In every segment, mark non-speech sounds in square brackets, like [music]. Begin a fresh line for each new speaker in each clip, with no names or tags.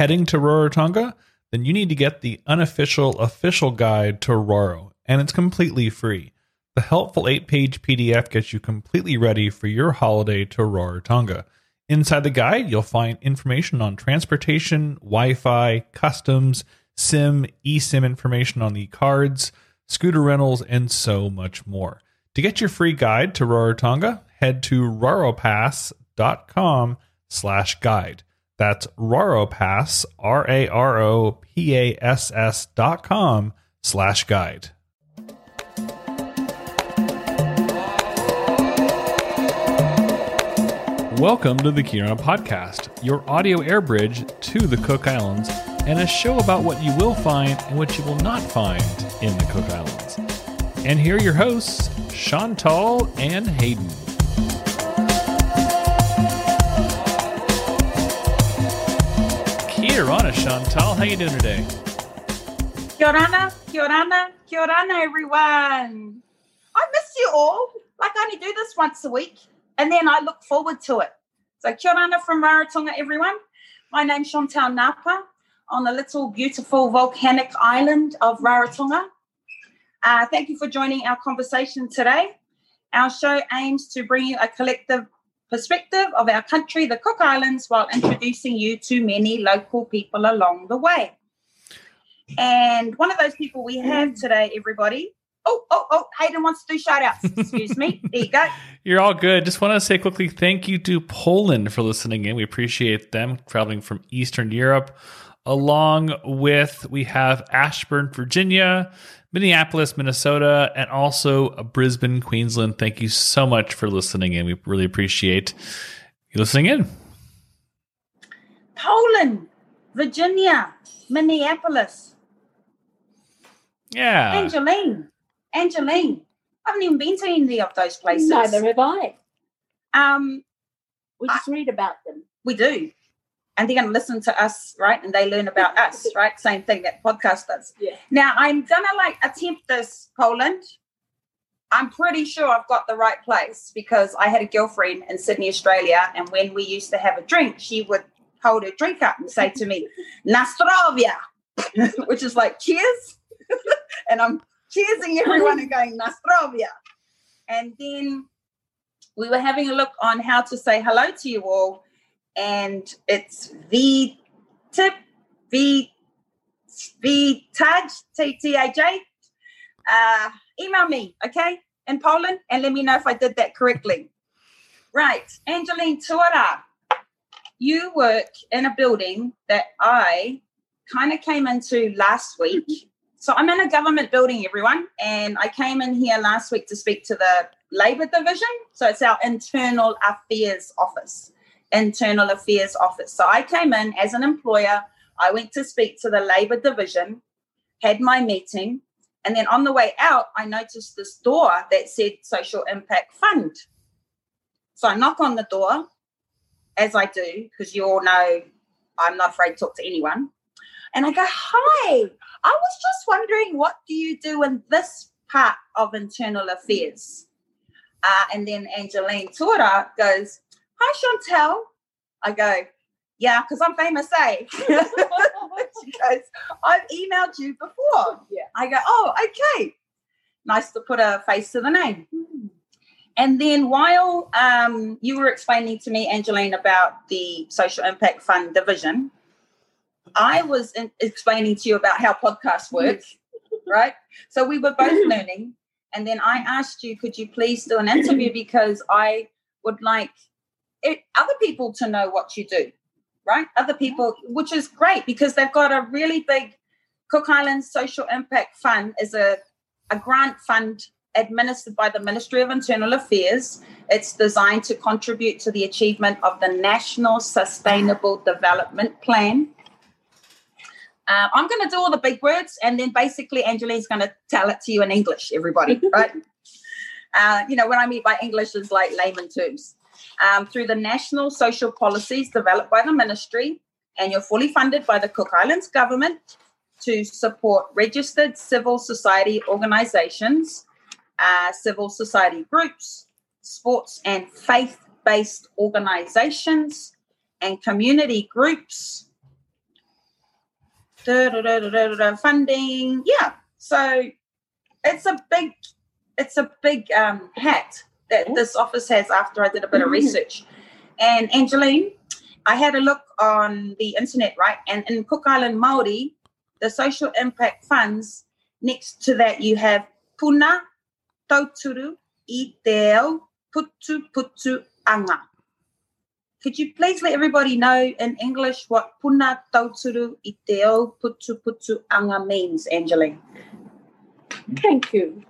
heading to Rarotonga, then you need to get the unofficial official guide to Raro, and it's completely free. The helpful eight page PDF gets you completely ready for your holiday to Rarotonga. Inside the guide, you'll find information on transportation, Wi Fi, customs, SIM, eSIM information on the cards, scooter rentals, and so much more. To get your free guide to Rarotonga, head to raropass.com slash guide. That's raropass, R-A-R-O-P-A-S-S dot com slash guide. Welcome to the Kia Orana Podcast, your audio air bridge to the Cook Islands, and a show about what you will find and what you will not find in the Cook Islands. And here are your hosts, Chantal and Hayden. Chantal. How you doing today?
Kia ora, kia ora, kia ora, everyone. I miss you all. Like I only do this once a week, and then I look forward to it. So kia ora from Rarotonga, everyone. My name's Chantal Napa on the little beautiful volcanic island of Rarotonga. Uh, thank you for joining our conversation today. Our show aims to bring you a collective perspective of our country, the Cook Islands, while introducing you to many local people along the way. And one of those people we have today, everybody. Oh, oh, oh, Hayden wants to do shout outs. Excuse me. [laughs] There you go.
You're all good. Just want to say quickly thank you to Poland for listening in. We appreciate them traveling from Eastern Europe. Along with, we have Ashburn, Virginia, Minneapolis, Minnesota, and also Brisbane, Queensland. Thank you so much for listening in. We really appreciate you listening in.
Poland, Virginia, Minneapolis.
Yeah.
Angeline. Angeline. I haven't even been to any of those places.
Neither have I.
Um,
We just read about them.
we do. And they're going to listen to us, right? And they learn about us, [laughs] right? Same thing that podcast does.
Yeah.
Now I'm gonna like attempt this, Poland. I'm pretty sure I've got the right place because I had a girlfriend in Sydney, Australia, and when we used to have a drink, she would hold her drink up and say to me, [laughs] Nastrovia, [laughs] which is like cheers. and I'm cheersing everyone and going, Nastrovia. And then we were having a look on how to say hello to you all, and it's V tip V V Taj T T A J. Uh, email me, okay, in Poland, and let me know if I did that correctly. right, Angeline Tuara, you work in a building that I kind of came into last week. [laughs] So I'm in a government building, everyone, and I came in here last week to speak to the Labour Division. So it's our internal affairs office internal affairs office. So I came in as an employer. I went to speak to the labor division, had my meeting, and then on the way out, I noticed this door that said Social Impact Fund. So I knock on the door, as I do, because you all know I'm not afraid to talk to anyone. And I go, Hi, I was just wondering what do you do in this part of internal affairs? Uh, and then Angeline Tuara goes, Hi, Chantal. I go, Yeah, because I'm famous, eh? [laughs] she goes, I've emailed you before.
Yeah.
I go, Oh, okay. Nice to put a face to the name. And then while um, you were explaining to me, Angeline, about the Social Impact Fund division, I was in, explaining to you about how podcasts work, [laughs] right? So we were both learning. And then I asked you, could you please do an interview [clears throat] because I would like it, other people to know what you do, right? Other people, which is great because they've got a really big Cook Islands Social Impact Fund is a, a grant fund administered by the Ministry of Internal Affairs. It's designed to contribute to the achievement of the National Sustainable Development Plan. Uh, I'm going to do all the big words, and then basically Angeline's going to tell it to you in English, everybody, [laughs] right? Uh, you know, what I mean by English, is like layman terms. Um, through the national social policies developed by the ministry, and you're fully funded by the Cook Islands government to support registered civil society organizations, uh, civil society groups, sports and faith based organizations, and community groups da, da, da, funding. Yeah. So it's a big, it's a big um, hat that this office has after I did a bit of
Mhm.
research. And Angeline, I had a look on the internet, right? And in Cook Island Maori, the social impact funds, next to that you have Puna, Tauturu, I Te Putu Putu Anga. Could you please let everybody know in English what Puna, Tauturu, I Te Putu Putu Anga means, Angeline?
Thank you.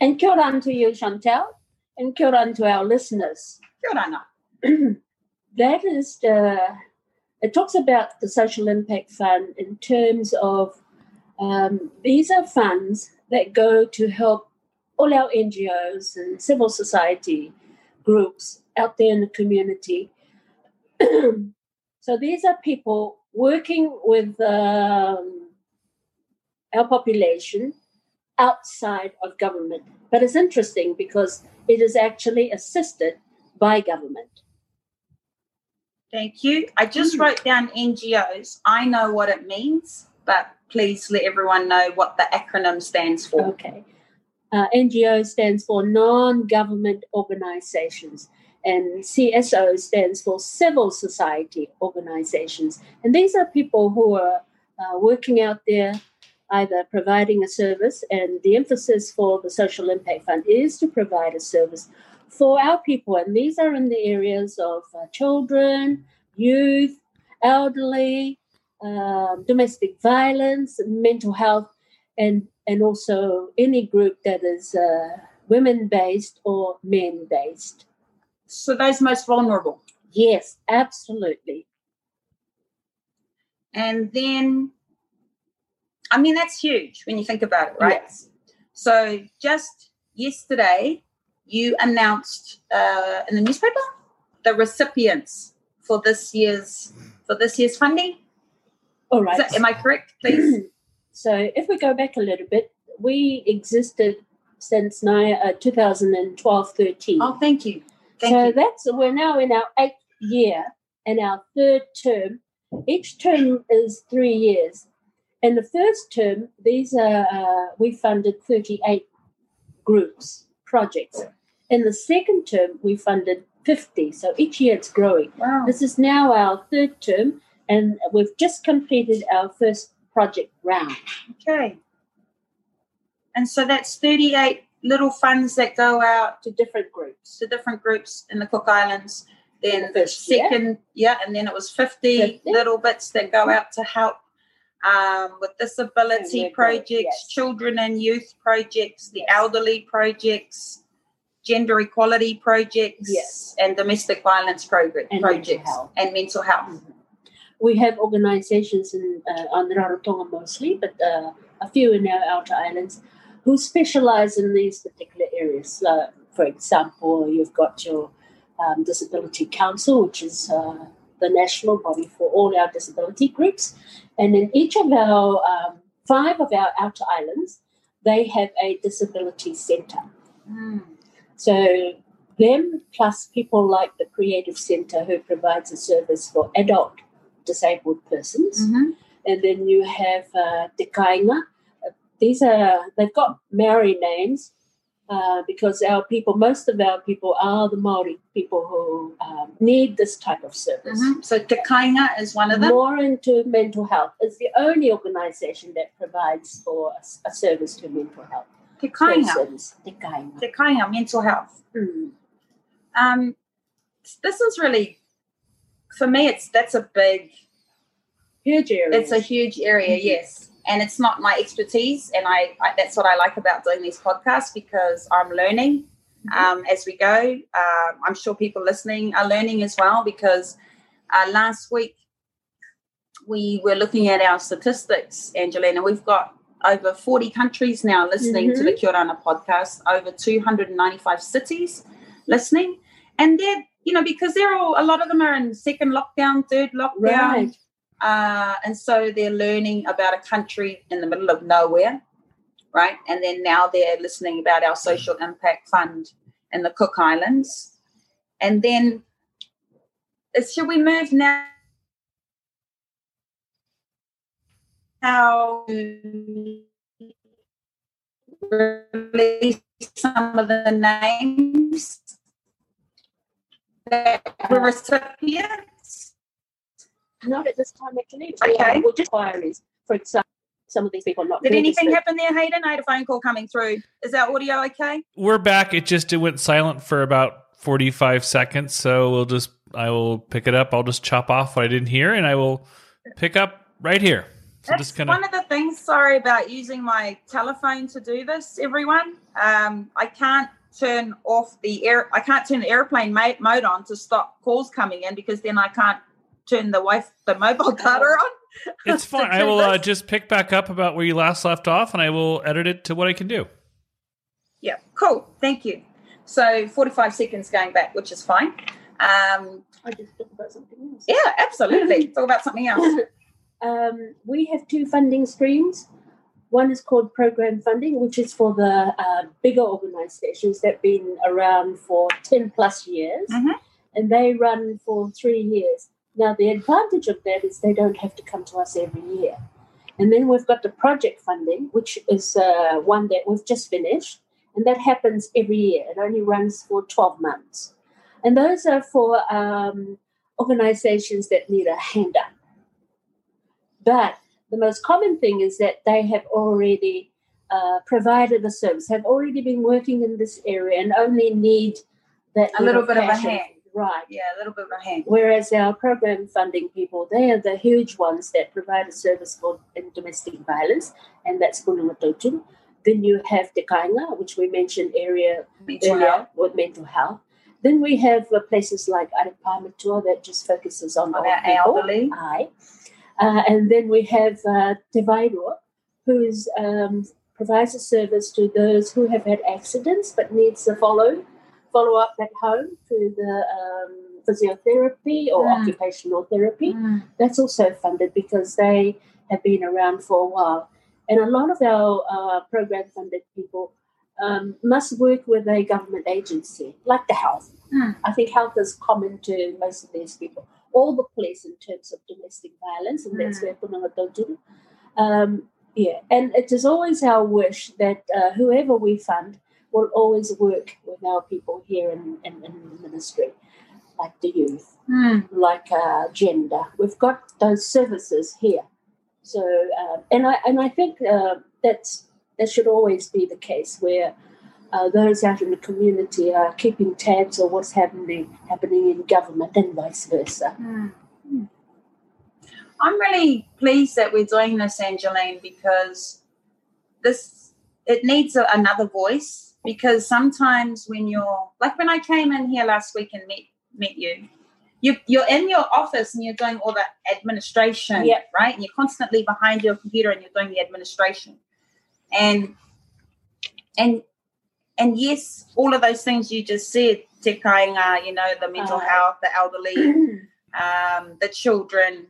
And kia ora to you, Chantal, and kia ora to our listeners.
Kia ora [clears throat]
that is the, it talks about the social impact fund in terms of um, these are funds that go to help all our NGOs and civil society groups out there in the community. [clears throat] so these are people working with um, our population outside of government. But it's interesting because it is actually assisted by government.
Thank you. I just
Mm.
wrote down NGOs. I know what it means, but please let everyone know what the acronym stands for.
Okay. Uh, NGO stands for non government organizations, and CSO stands for civil society organizations. And these are people who are uh, working out there, either providing a service, and the emphasis for the Social Impact Fund is to provide a service for our people. And these are in the areas of uh, children, youth, elderly, um, domestic violence, mental health, and and also any group that is uh, women based or men based.
So those most vulnerable.
Yes, absolutely.
And then, I mean, that's huge when you think about it, right?
Yes.
So just yesterday, you announced uh, in the newspaper the recipients for this year's for this year's funding.
All right.
That, am I correct, please? [clears throat]
so if we go back a little bit, we existed since ni- uh, 2012 13.
oh, thank you. Thank
so
you.
that's we're now in our eighth year and our third term. Each term is three years. In the first term, these are uh, we funded 38 groups projects. In the second term, we funded 50. So each year it's growing.
Wow.
This is now our third term, and we've just completed our first project round.
Okay. And so that's 38 little funds that go out
To different groups.
to different groups in the Cook Islands. Then
the first
second, yeah, and then it was 50,
50.
little bits that go out to help um, with disability projects,
yes.
children and youth projects, the elderly projects, gender equality projects,
Yes.
and domestic violence progr-
And
projects,
health.
and mental health.
We have organizations in uh, on Rarotonga mostly, but uh, a few in our outer islands who specialize in these particular areas. Uh, for example, you've got your um, Disability Council, which is uh, the national body for all our disability groups. And in each of our um, five of our outer islands, they have a disability center.
Mm.
So them plus people like the Creative Centre who provides a service for adult disabled persons.
Mhm.
And then you have uh, Te Kainga. These are, they've got Maori names uh, because our people, most of our people are the Maori people who um, need this type of service.
Mhm. So Te Kainga is one of them.
More into mental health. It's the only organisation that provides for a service to mental health
Te Kainga.
Te Kainga.
Te Kainga, mental health.
Mm.
Um, this is really, for me, it's that's a big
Huge area.
It's a huge area,
Mhm.
yes. And it's not my expertise. And I, I that's what I like about doing these podcasts because I'm learning um, as we go. Um, I'm sure people listening are learning as well because uh, last week we were looking at our statistics, Angelina. We've got over 40 countries now listening to the Kia Ora podcast, over 295 cities listening. And they're, you know, because they're all, a lot of them are in second lockdown, third lockdown.
Right.
Uh, and so they're learning about a country in the middle of nowhere, right? And then now they're listening about our social impact fund in the Cook Islands. And then, uh, should we move now? how release some of the names that were recipients.
Not at this time, actually.
Okay.
We'll just inquiries. For example, some of these people not
Did anything
registered.
happen there, Hayden? I had a phone call coming through. Is that audio okay?
We're back. It just it went silent for about 45 seconds, so we'll just I will pick it up. I'll just chop off what I didn't hear and I will pick up right here. So
That's
just kind of
one of the things. Sorry about using my telephone to do this, everyone. Um, I can't turn off the air. I can't turn the airplane mode on to stop calls coming in because then I can't turn the wi the mobile data on.
It's [laughs] fine. I will uh, just pick back up about where you last left off and I will edit it to what I can do.
Yeah, cool. Thank you. So 45 seconds going back, which is fine. Um,
I just talk about something else.
yeah, absolutely. Talk about something else. [laughs]
um, we have two funding streams. One is called program funding, which is for the uh, bigger organizations that have been around for 10 plus years,
Mhm.
and they run for three years. Now, the advantage of that is they don't have to come to us every year. And then we've got the project funding, which is uh, one that we've just finished, and that happens every year. It only runs for 12 months. And those are for um, organizations that need a hand up. But the most common thing is that they have already uh, provided the service, have already been working in this area, and only need that
A little bit of a hand.
Right.
Yeah, a little bit of a hand.
Whereas our program funding people, they are the huge ones that provide a service for in domestic violence, and that's Punanga Tauturu. Then you have Te Kainga, which we mentioned area
Mental
earlier
health.
with mental health. Then we have uh, places like Arapamatua that just focuses on
On
old
our
people.
elderly.
Aye. Uh, and then we have uh, Te Vaerua, who is, um, provides a service to those who have had accidents but needs a follow follow up at home through the um, physiotherapy or
Mm.
occupational therapy.
Mm.
That's also funded because they have been around for a while. And a lot of our uh, program funded people um, must work with a government agency, like the health.
Mm.
I think health is common to most of these people. All the police in terms of domestic violence, and that's
Mm.
where Punanga Tauturu. Um, yeah, and it is always our wish that uh, whoever we fund will always work with our people here in, in, in the ministry, like the youth
Mm.
like uh, gender. We've got those services here. So, um, and I and I think uh, that's that should always be the case where uh, those out in the community are keeping tabs on what's happening happening in government and vice versa.
Mm. I'm really pleased that we're doing this, Angeline, because this it needs a, another voice. Because sometimes when you're like when I came in here last week and met met you, you you're in your office and you're doing all the administration,
Yep.
right? And you're constantly behind your computer and you're doing the administration, and and and yes, all of those things you just said, te kainga, you know, the mental
Uh,
health, the elderly, [clears throat] um, the children.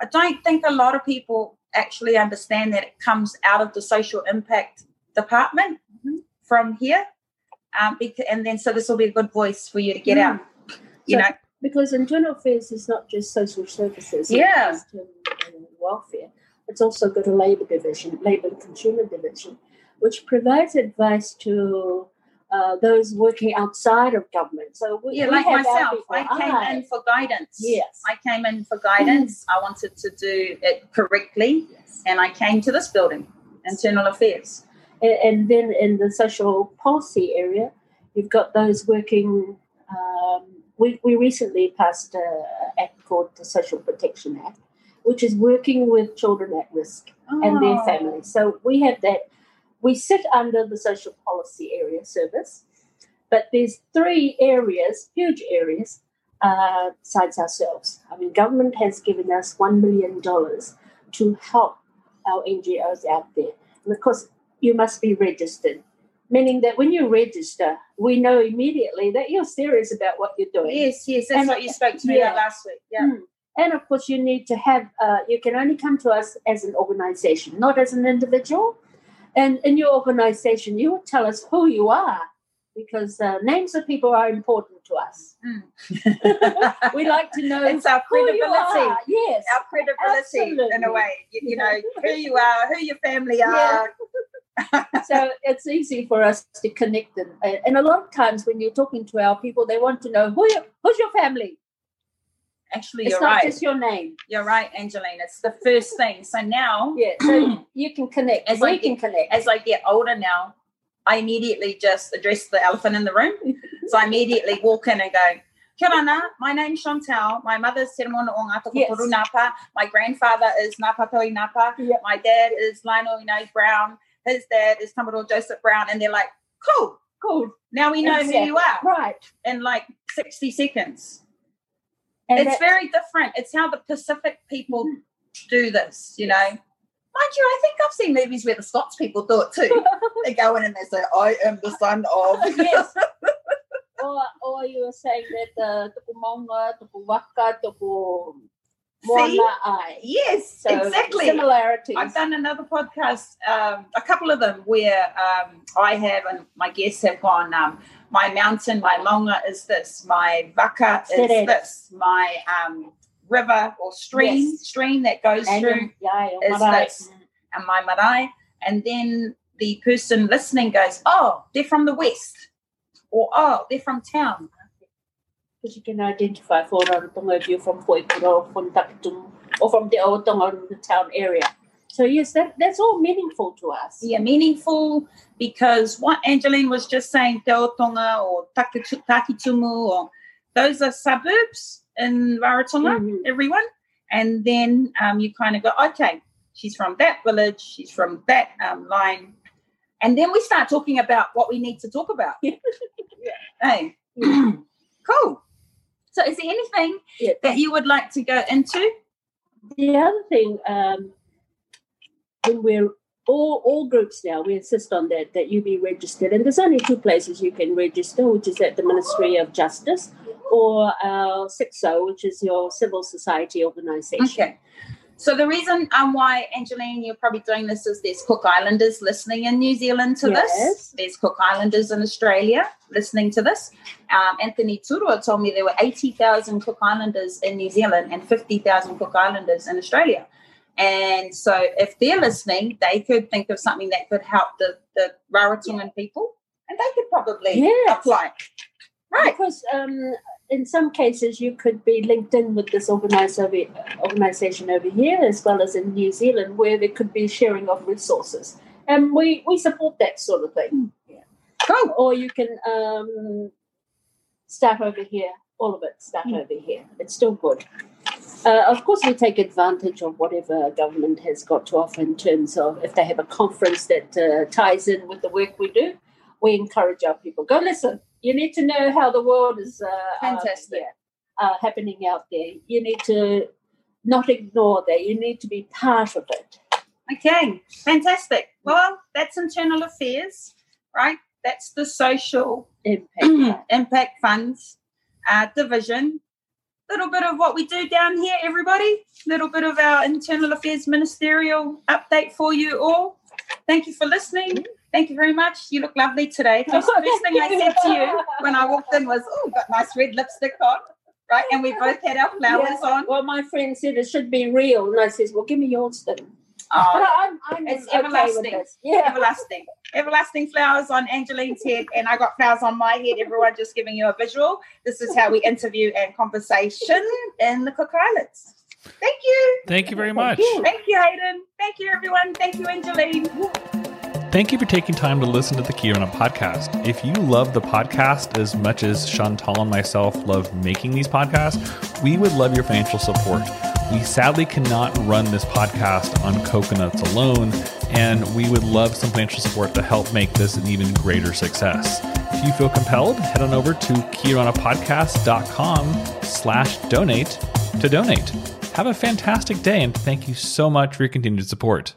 I don't think a lot of people actually understand that it comes out of the social impact department. From here. Um, and then, so this will be a good voice for you to get
Mm.
out. You
So-
know,
because internal affairs is not just social services, and
Yeah.
just, um, welfare. It's also got a labour division, labour and consumer division, which provides advice to uh, those working outside of government. So we,
yeah,
we
like myself. I came
Aye.
in for guidance.
Yes.
I came in for guidance. I wanted to do it correctly,
Yes.
and I came to this building, internal affairs.
And, and then in the social policy area, you've got those working. Um, we, we recently passed an act called the Social Protection Act, which is working with children at risk and their
Oh.
families. So we have that. We sit under the social policy area service, but there's three areas, huge areas, uh, besides ourselves. I mean, government has given us one million dollars to help our NGOs out there, and of course, you must be registered. Meaning that when you register, we know immediately that you're serious about what you're doing.
Yes, yes, that's
And-
what you spoke to me
yeah.
about last week. Yeah.
Mm. And of course, you need to have, uh, you can only come to us as an organization, not as an individual. And in your organization, you will tell us who you are. because uh, names of people are important to us.
Mm. [laughs]
we like to know
it's our
who you
credibility.
are. Yes.
Our credibility, in a way. You, you know [laughs] who you are, who your family
Yeah. So it's easy for us to connect them. And a lot of times when you're talking to our people, they want to know who you, who's your family.
Actually,
It's
you're
not
right.
just your name.
You're right, Angelina. It's the first thing. So now,
Yeah, so [clears throat] you can connect.
As
we
I
can connect.
as I get older now, I immediately just address the elephant in the room. [laughs] So I immediately walk in and go, Kia ora, my name's Chantal. My mother's Te Moana o Ngāta
Yes.
Napa. My grandfather is Napa Toi Napa.
Yeah.
My dad is Lionel Brown. His dad is Commodore Joseph Brown. And they're like, cool.
Cool.
Now we know
Exactly.
who you are
Right.
in like 60 seconds.
And
it's very different. It's how the Pacific people
Mm-hmm.
do this, you know. Mind you, I think I've seen movies where the Scots people do it too. [laughs] they go in and they say, I am the son of. [laughs]
yes. [laughs] or, or you were saying that uh, tupu maunga, tupu waka,
See?
moana ai.
Yes,
So
exactly.
Similarities.
I've done another podcast, um, a couple of them, where um, I have and my guests have gone, um, my mountain, my maunga is this, my vaka is this, my um, river or stream,
Yes.
stream that goes
And
through
yeah,
is
marae.
this. and my marae. And then the person listening goes, oh, they're from the west. Or, oh, they're from town.
Because you can identify for Rarotonga if you're from Puaikura or from Takitumu or from the Otonga the town area. So yes, that, that's all meaningful to us.
Yeah, meaningful because what Angeline was just saying, Te Otonga or Takitu- Takitumu, or those are suburbs in Rarotonga,
Mhm.
everyone. And then um, you kind of go, okay, she's from that village, she's from that um, line. And then we start talking about what we need to talk about. [laughs]
Yeah.
Hey, [clears throat] cool. So, is there anything
Yeah.
that you would like to go into?
The other thing, um, when we're all, all groups now, we insist on that that you be registered, and there's only two places you can register, which is at the Ministry of Justice or our SIXO, which is your civil society organisation.
Okay. So the reason um why Angeline, you're probably doing this is there's Cook Islanders listening in New Zealand to
Yes.
this. There's Cook Islanders in Australia listening to this. Um, Anthony Turua told me there were 80,000 Cook Islanders in New Zealand and 50,000 Cook Islanders in Australia. And so if they're listening, they could think of something that could help the, the Rarotongan people and they could probably
Yes.
apply. Right.
Because um, in some cases, you could be linked in with this organization over here, as well as in New Zealand, where there could be sharing of resources. And we, we support that sort of thing. Yeah.
Cool.
Or you can um, start over here, all of it start over here. It's still good. Uh, of course, we take advantage of whatever government has got to offer in terms of if they have a conference that uh, ties in with the work we do, we encourage our people go listen. You need to know how the world is uh,
Fantastic.
Uh, yeah, uh, happening out there. You need to not ignore that. You need to be part of it.
Okay, fantastic. Well, that's internal affairs, right? That's the social
Impact. [clears throat]
impact funds uh, division. Little bit of what we do down here, everybody. Little bit of our internal affairs ministerial update for you all. Thank you for listening. Thank you very much. You look lovely today. Just the first thing I said to you when I walked in was, "Oh, got nice red lipstick on." Right, and we both had our flowers
Yeah.
on.
Well, my friend said it should be real, and I says, "Well, give me yours then." Oh, [laughs] but
Oh,
I'm, I'm
It's
okay
everlasting.
with this. Yeah,
everlasting. Everlasting flowers on Angeline's head, and I got flowers on my head. Everyone just giving you a visual. This is how we interview and conversation in the Cook Islands. Thank you.
Thank you very
Thank
much.
you.
Thank you, Hayden. Thank you, everyone. Thank you, Angeline.
Thank you for taking time to listen to the Kia Orana podcast. If you love the podcast as much as Chantal and myself love making these podcasts, we would love your financial support. We sadly cannot run this podcast on coconuts alone, and we would love some financial support to help make this an even greater success. If you feel compelled, head on over to kiranapodcast.com slash donate to donate. Have a fantastic day, and thank you so much for your continued support.